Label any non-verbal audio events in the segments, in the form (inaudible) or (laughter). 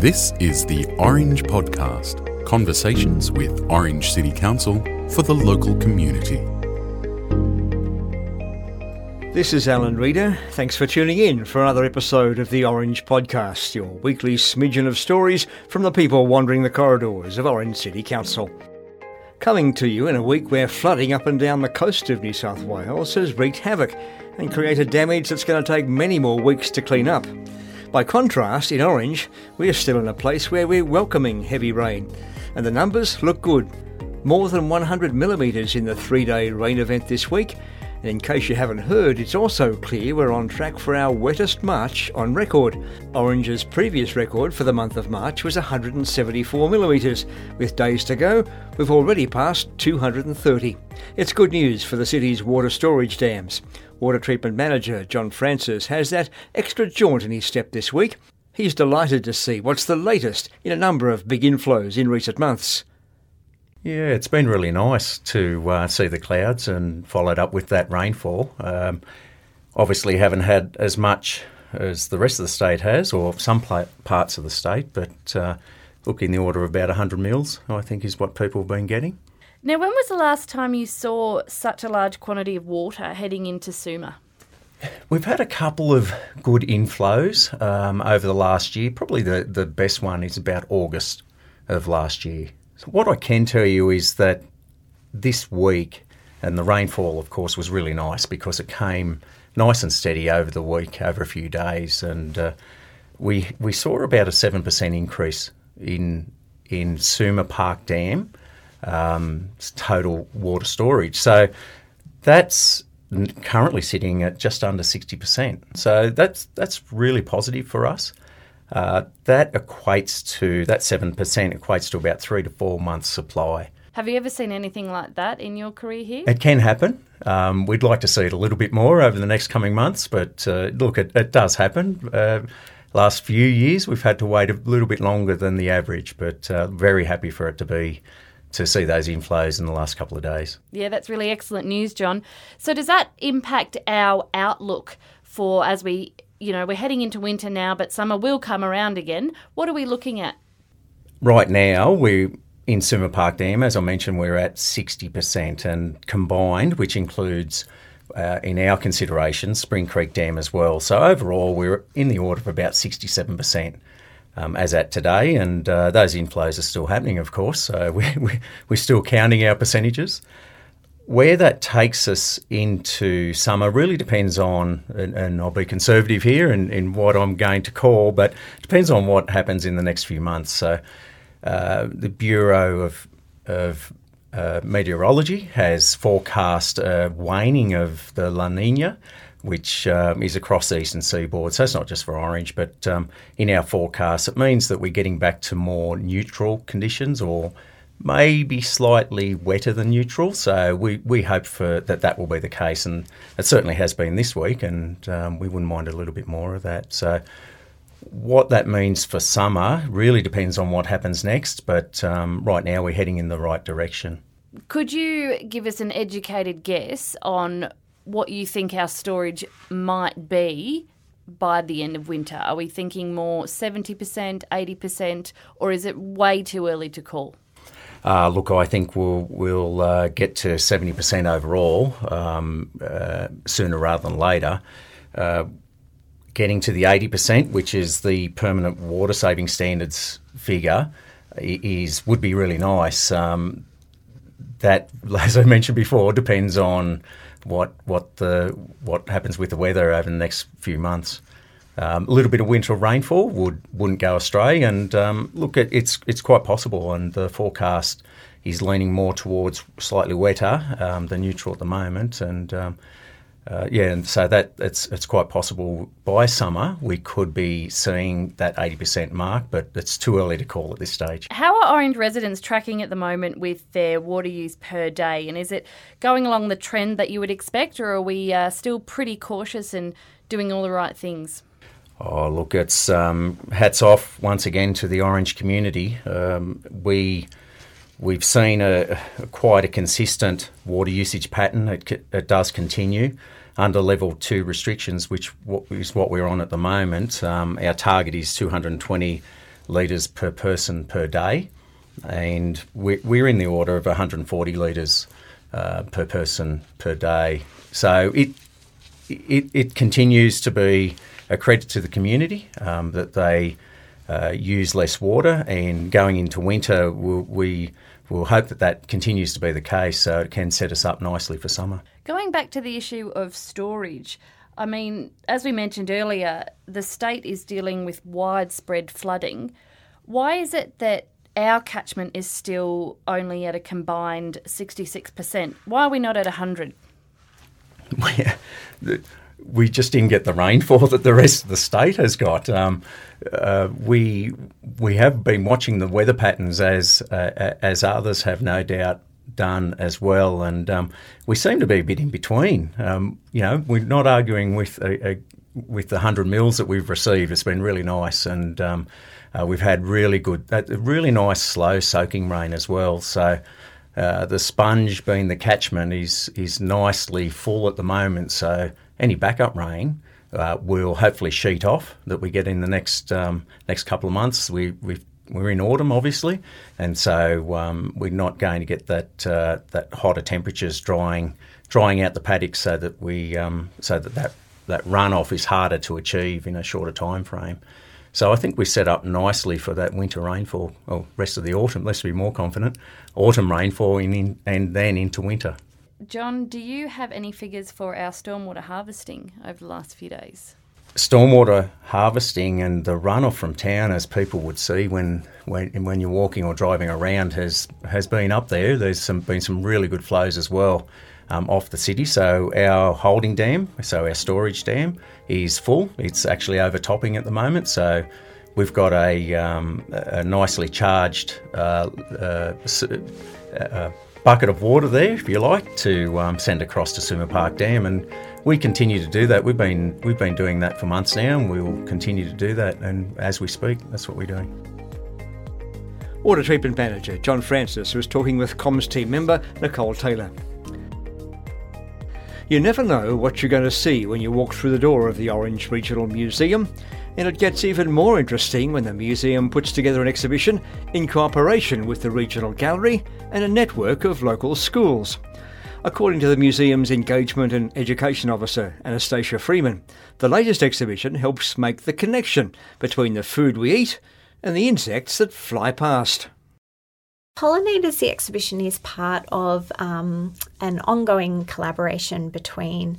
This is the Orange Podcast conversations with Orange City Council for the local community. This is Alan Reader. Thanks for tuning in for another episode of the Orange Podcast, your weekly smidgen of stories from the people wandering the corridors of Orange City Council. Coming to you in a week where flooding up and down the coast of New South Wales has wreaked havoc and created damage that's going to take many more weeks to clean up. By contrast, in Orange, we are still in a place where we're welcoming heavy rain, and the numbers look good. More than 100 millimetres in the three day rain event this week, and in case you haven't heard, it's also clear we're on track for our wettest March on record. Orange's previous record for the month of March was 174 millimetres. With days to go, we've already passed 230. It's good news for the city's water storage dams. Water Treatment Manager John Francis has that extra jaunt in his step this week. He's delighted to see what's the latest in a number of big inflows in recent months. Yeah, it's been really nice to uh, see the clouds and followed up with that rainfall. Um, obviously, haven't had as much as the rest of the state has, or some pla- parts of the state, but uh, look in the order of about 100 mils, I think, is what people have been getting. Now, when was the last time you saw such a large quantity of water heading into Suma? We've had a couple of good inflows um, over the last year. Probably the, the best one is about August of last year. So what I can tell you is that this week, and the rainfall, of course, was really nice because it came nice and steady over the week, over a few days, and uh, we we saw about a seven percent increase in in Suma Park Dam um, total water storage. So that's currently sitting at just under 60%. So that's that's really positive for us. Uh, that equates to that 7% equates to about 3 to 4 months supply. Have you ever seen anything like that in your career here? It can happen. Um, we'd like to see it a little bit more over the next coming months, but uh, look, it, it, does happen. Uh, last few years, we've had to wait a little bit longer than the average, but uh, very happy for it to be to see those inflows in the last couple of days. Yeah, that's really excellent news, John. So does that impact our outlook for as we, you know, we're heading into winter now, but summer will come around again. What are we looking at? Right now, we're in Suma Park Dam, as I mentioned, we're at 60% and combined, which includes uh, in our consideration Spring Creek Dam as well. So overall, we're in the order of about 67% um, as at today, and uh, those inflows are still happening, of course. So (laughs) we, we, we're still counting our percentages. Where that takes us into summer really depends on, and, and I'll be conservative here in, in, what I'm going to call, but depends on what happens in the next few months. So uh, the Bureau of, of uh, Meteorology has forecast a waning of the La Nina which um, is across the eastern seaboard. So it's not just for orange, but um, in our forecast, it means that we're getting back to more neutral conditions or maybe slightly wetter than neutral. So we, we hope for that that will be the case, and it certainly has been this week, and um, we wouldn't mind a little bit more of that. So what that means for summer really depends on what happens next, but um, right now we're heading in the right direction. Could you give us an educated guess on what you think our storage might be by the end of winter? Are we thinking more 70%, 80%, or is it way too early to call? Uh, look, I think we'll we'll uh, get to seventy percent overall um, uh, sooner rather than later. Uh, getting to the eighty percent, which is the permanent water saving standards figure, is would be really nice. Um, that, (laughs) as I mentioned before, depends on what what the what happens with the weather over the next few months. Um, a little bit of winter rainfall would wouldn't go astray, and um, look, it, it's it's quite possible, and the forecast is leaning more towards slightly wetter um, than neutral at the moment, and um, uh, yeah, and so that it's it's quite possible by summer we could be seeing that eighty percent mark, but it's too early to call at this stage. How are Orange residents tracking at the moment with their water use per day, and is it going along the trend that you would expect, or are we uh, still pretty cautious and doing all the right things? Oh, look, it's um, hats off once again to the Orange community. Um, we We've seen a, a, quite a consistent water usage pattern. It, it, does continue under level two restrictions, which is what we're on at the moment. Um, our target is 220 litres per person per day, and we're, we're in the order of 140 litres uh, per person per day. So it, it, it continues to be a credit to the community um, that they uh, use less water, and going into winter, we'll, we will hope that that continues to be the case so it can set us up nicely for summer. Going back to the issue of storage, I mean, as we mentioned earlier, the state is dealing with widespread flooding. Why is it that our catchment is still only at a combined 66%? Why are we not at 100? (laughs) (laughs) we just didn't get the rainfall (laughs) that the rest of the state has got. Um, uh, we we have been watching the weather patterns as uh, as others have no doubt done as well, and um, we seem to be a bit in between. Um, you know, we're not arguing with a, a, with the hundred mils that we've received. It's been really nice, and um, uh, we've had really good, really nice slow soaking rain as well. So. Uh, the sponge being the catchment is is nicely full at the moment, so any backup rain uh, will hopefully sheet off that we get in the next um, next couple of months. We we we're in autumn, obviously, and so um, we're not going to get that uh, that hotter temperatures drying drying out the paddocks so that we um, so that, that that runoff is harder to achieve in a shorter time frame. So I think we're set up nicely for that winter rainfall, or rest of the autumn. Let's be more confident. Autumn rainfall in, in, and then into winter. John, do you have any figures for our stormwater harvesting over the last few days? Stormwater harvesting and the runoff from town, as people would see when when, when you're walking or driving around, has has been up there. There's some been some really good flows as well um, off the city. So our holding dam, so our storage dam, is full. It's actually overtopping at the moment. So we've got a, um, a nicely charged. Uh, uh, uh, bucket of water there, if you like, to um, send across to Suma Park Dam, and we continue to do that. We've been we've been doing that for months now, and we will continue to do that. And as we speak, that's what we're doing. Water Treatment Manager John Francis was talking with Comms team member Nicole Taylor. You never know what you're going to see when you walk through the door of the Orange Regional Museum and it gets even more interesting when the museum puts together an exhibition in cooperation with the regional gallery and a network of local schools. According to the museum's engagement and education officer, Anastasia Freeman, the latest exhibition helps make the connection between the food we eat and the insects that fly past. Pollinators, the exhibition is part of um, an ongoing collaboration between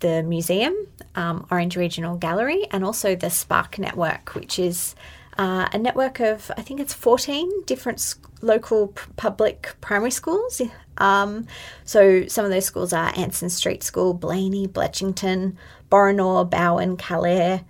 the museum, um, Orange Regional Gallery, and also the Spark Network, which is uh, a network of, I think it's 14 different local p- public primary schools. Um, so some of those schools are Anson Street School, Blayney, Bletchington, Borenore, Bowen, Calare,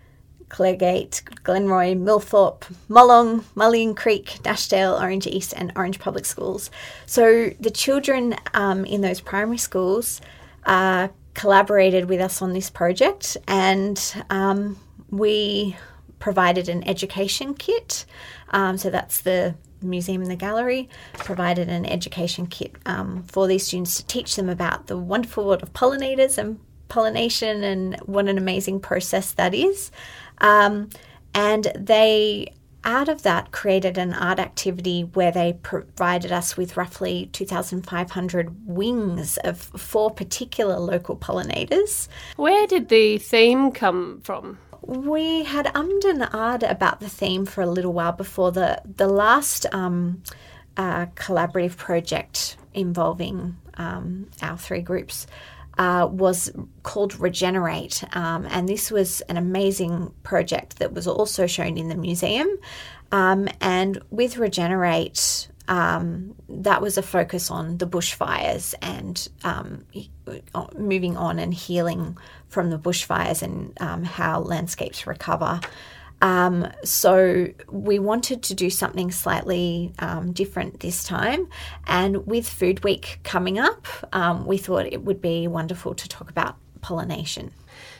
Clergate, Glenroy, Millthorpe, Molong, Mullion Creek, Nashdale, Orange East, and Orange Public Schools. So the children um, in those primary schools are collaborated with us on this project, and um, we provided an education kit. Um, so that's the museum and the gallery provided an education kit um, for these students to teach them about the wonderful world of pollinators and pollination and what an amazing process that is. Um, and they out of that created an art activity where they provided us with roughly 2,500 wings of four particular local pollinators. Where did the theme come from? We had ummed and ahed about the theme for a little while before the the last um, uh, collaborative project involving um, our three groups uh, was called Regenerate. Um, and this was an amazing project that was also shown in the museum. Um, and with Regenerate, um, that was a focus on the bushfires and um, moving on and healing from the bushfires and um, how landscapes recover. Um, so we wanted to do something slightly um, different this time. And with Food Week coming up, um, we thought it would be wonderful to talk about pollination.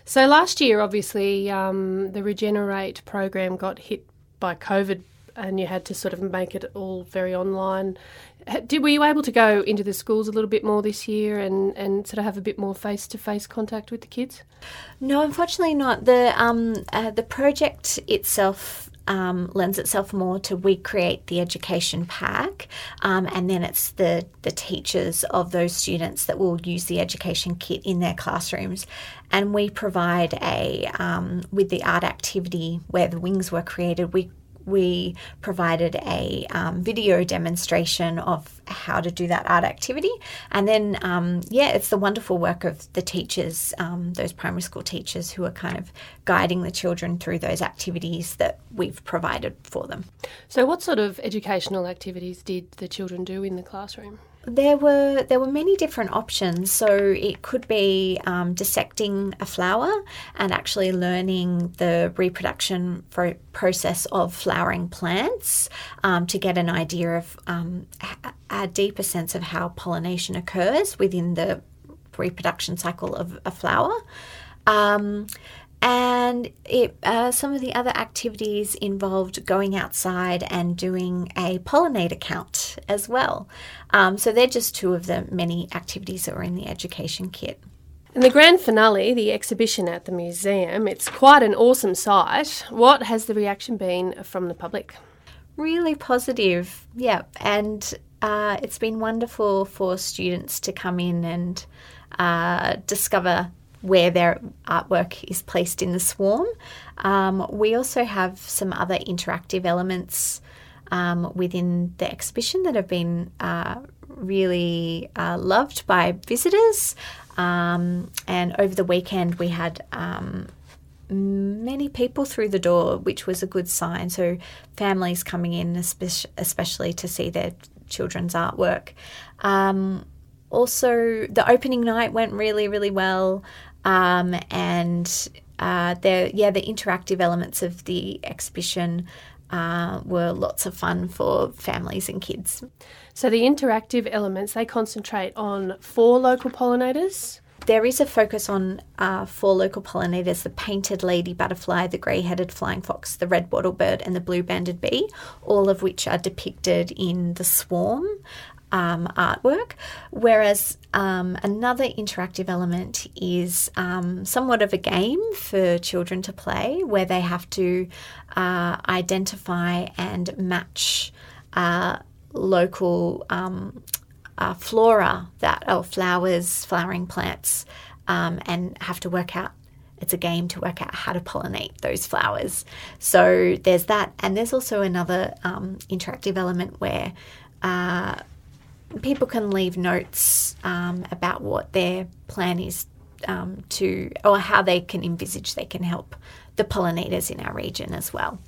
So last year, obviously, um, the Regenerate program got hit by COVID and you had to sort of make it all very online. Did, were you able to go into the schools a little bit more this year and, and sort of have a bit more face to face contact with the kids? No, unfortunately not. The um, uh, the project itself um, lends itself more to we create the education pack, um, and then it's the the teachers of those students that will use the education kit in their classrooms, and we provide a um, with the art activity where the wings were created. We we provided a um, video demonstration of how to do that art activity. And then, um, yeah, it's the wonderful work of the teachers, um, those primary school teachers who are kind of guiding the children through those activities that we've provided for them. So, what sort of educational activities did the children do in the classroom? There were there were many different options. So it could be um, dissecting a flower and actually learning the reproduction process of flowering plants um, to get an idea of um, a deeper sense of how pollination occurs within the reproduction cycle of a flower. Um, and it, uh, some of the other activities involved going outside and doing a pollinator count as well. Um, so they're just two of the many activities that were in the education kit. And the grand finale, the exhibition at the museum, it's quite an awesome sight. What has the reaction been from the public? Really positive, yeah. And uh, it's been wonderful for students to come in and uh, discover where their artwork is placed in the swarm. Um, we also have some other interactive elements um, within the exhibition that have been uh, really uh, loved by visitors. Um, and over the weekend, we had um, many people through the door, which was a good sign. So, families coming in, especially to see their children's artwork. Um, also, the opening night went really, really well. Um, and uh, the yeah, the interactive elements of the exhibition uh, were lots of fun for families and kids. So the interactive elements they concentrate on four local pollinators. There is a focus on uh, four local pollinators the painted lady butterfly, the grey headed flying fox, the red wattlebird, and the blue banded bee, all of which are depicted in the swarm um, artwork. Whereas um, another interactive element is um, somewhat of a game for children to play where they have to uh, identify and match uh, local um, uh, flora that or flowers, flowering plants, um, and have to work out it's a game to work out how to pollinate those flowers. So there's that, and there's also another um, interactive element where uh, people can leave notes um, about what their plan is um, to, or how they can envisage they can help the pollinators in our region as well.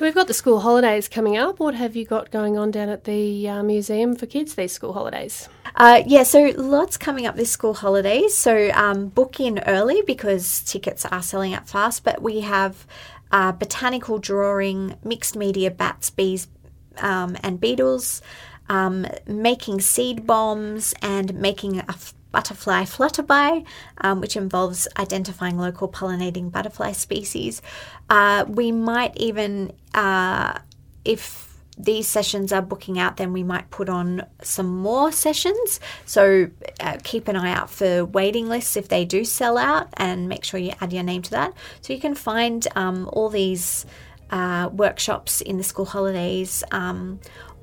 So we've got the school holidays coming up. What have you got going on down at the uh, museum for kids these school holidays? Uh, yeah, so lots coming up this school holidays. So um, book in early because tickets are selling out fast. But we have uh, botanical drawing, mixed media, bats, bees, um, and beetles um, making seed bombs and making a butterfly flutterby, um, which involves identifying local pollinating butterfly species. Uh, we might even, uh, if these sessions are booking out, then we might put on some more sessions. So uh, keep an eye out for waiting lists if they do sell out and make sure you add your name to that. So you can find um, all these uh, workshops in the school holidays um,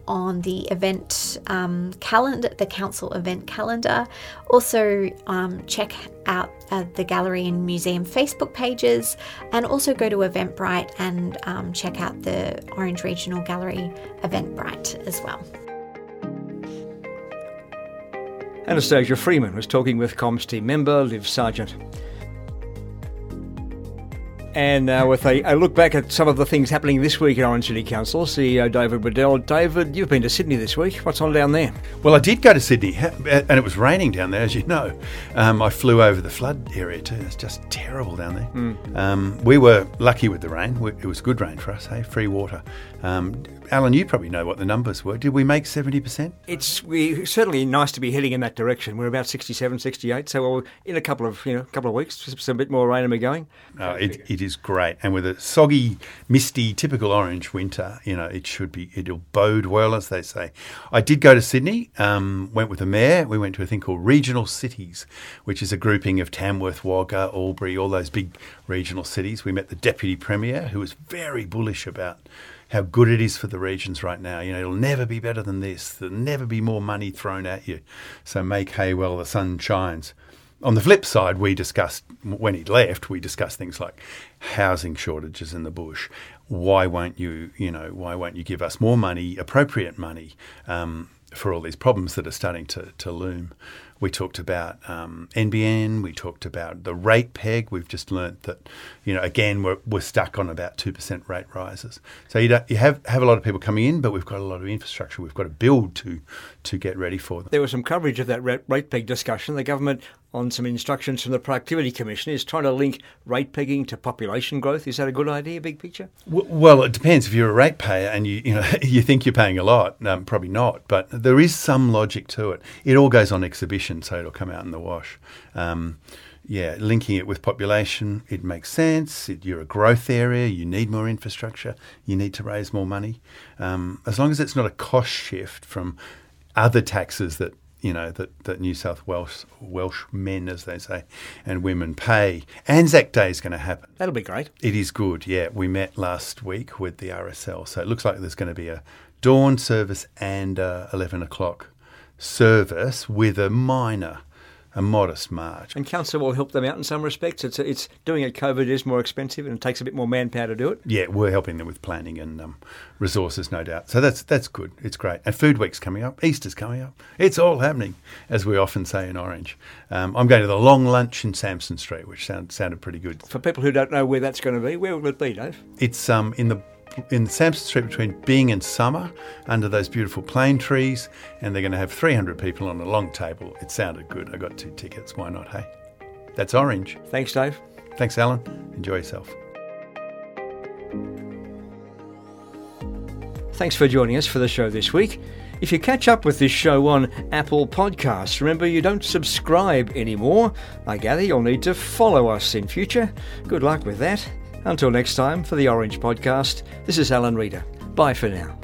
on the event um, calendar, the council event calendar. Also, um, check out uh, the gallery and museum Facebook pages, and also go to Eventbrite and um, check out the Orange Regional Gallery Eventbrite as well. Anastasia Freeman was talking with Comms team member Liv Sargent. And uh, with a, a, look back at some of the things happening this week at Orange City Council, CEO David Waddell. David, you've been to Sydney this week. What's on down there? Well, I did go to Sydney, and it was raining down there, as you know. Um, I flew over the flood area too. It's just terrible down there. Mm. Um, we were lucky with the rain. It was good rain for us, hey, free water. Um, Alan, you probably know what the numbers were. Did we make 70%? It's we certainly nice to be heading in that direction. We're about 67, 68, so we're in a couple of, you know, couple of weeks, a bit more rain and we're going. Uh, it, it is is great, and with a soggy, misty, typical orange winter, you know, it should be it'll bode well, as they say. I did go to Sydney. Um, went with the mayor. We went to a thing called Regional Cities, which is a grouping of Tamworth, Wagga, Albury, all those big regional cities. We met the deputy premier, who was very bullish about how good it is for the regions right now. You know, it'll never be better than this. There'll never be more money thrown at you. So make hay while the sun shines. On the flip side, we discussed, when he left, we discussed things like housing shortages in the bush. Why won't you, you know, why won't you give us more money, appropriate money, um, for all these problems that are starting to, to loom? We talked about um, NBN. We talked about the rate peg. We've just learnt that, you know, again, we're, we're stuck on about 2% rate rises. So you, you have, have a lot of people coming in, but we've got a lot of infrastructure we've got to build to, to get ready for them. There was some coverage of that rate peg discussion. The government, on some instructions from the Productivity Commission, is trying to link rate pegging to population growth. Is that a good idea, big picture? Well, it depends. If you're a ratepayer and you, you, know, (laughs) you think you're paying a lot, um, probably not. But there is some logic to it. It all goes on exhibition, so it'll come out in the wash. Um, yeah, linking it with population, it makes sense. It, you're a growth area, you need more infrastructure, you need to raise more money. Um, as long as it's not a cost shift from other taxes that you know that, that New South Wales Welsh men, as they say, and women pay. Anzac Day is going to happen. That'll be great. It is good. Yeah, we met last week with the RSL, so it looks like there's going to be a dawn service and a eleven o'clock service with a minor a modest march. And council will help them out in some respects. It's it's doing it COVID is more expensive and it takes a bit more manpower to do it. Yeah, we're helping them with planning and um, resources, no doubt. So that's that's good. It's great. And Food Week's coming up. Easter's coming up. It's all happening, as we often say in Orange. Um, I'm going to the long lunch in Sampson Street, which sound, sounded pretty good. For people who don't know where that's going to be, where will it be, Dave? It's um, in the in Sampson Street between Byng and Summer under those beautiful plane trees, and they're going to have 300 people on a long table. It sounded good. I got two tickets. Why not, hey? That's Orange. Thanks, Dave. Thanks, Alan. Enjoy yourself. Thanks for joining us for the show this week. If you catch up with this show on Apple Podcasts, remember you don't subscribe anymore. I gather you'll need to follow us in future. Good luck with that. Until next time, for the Orange Podcast, this is Alan Reader. Bye for now.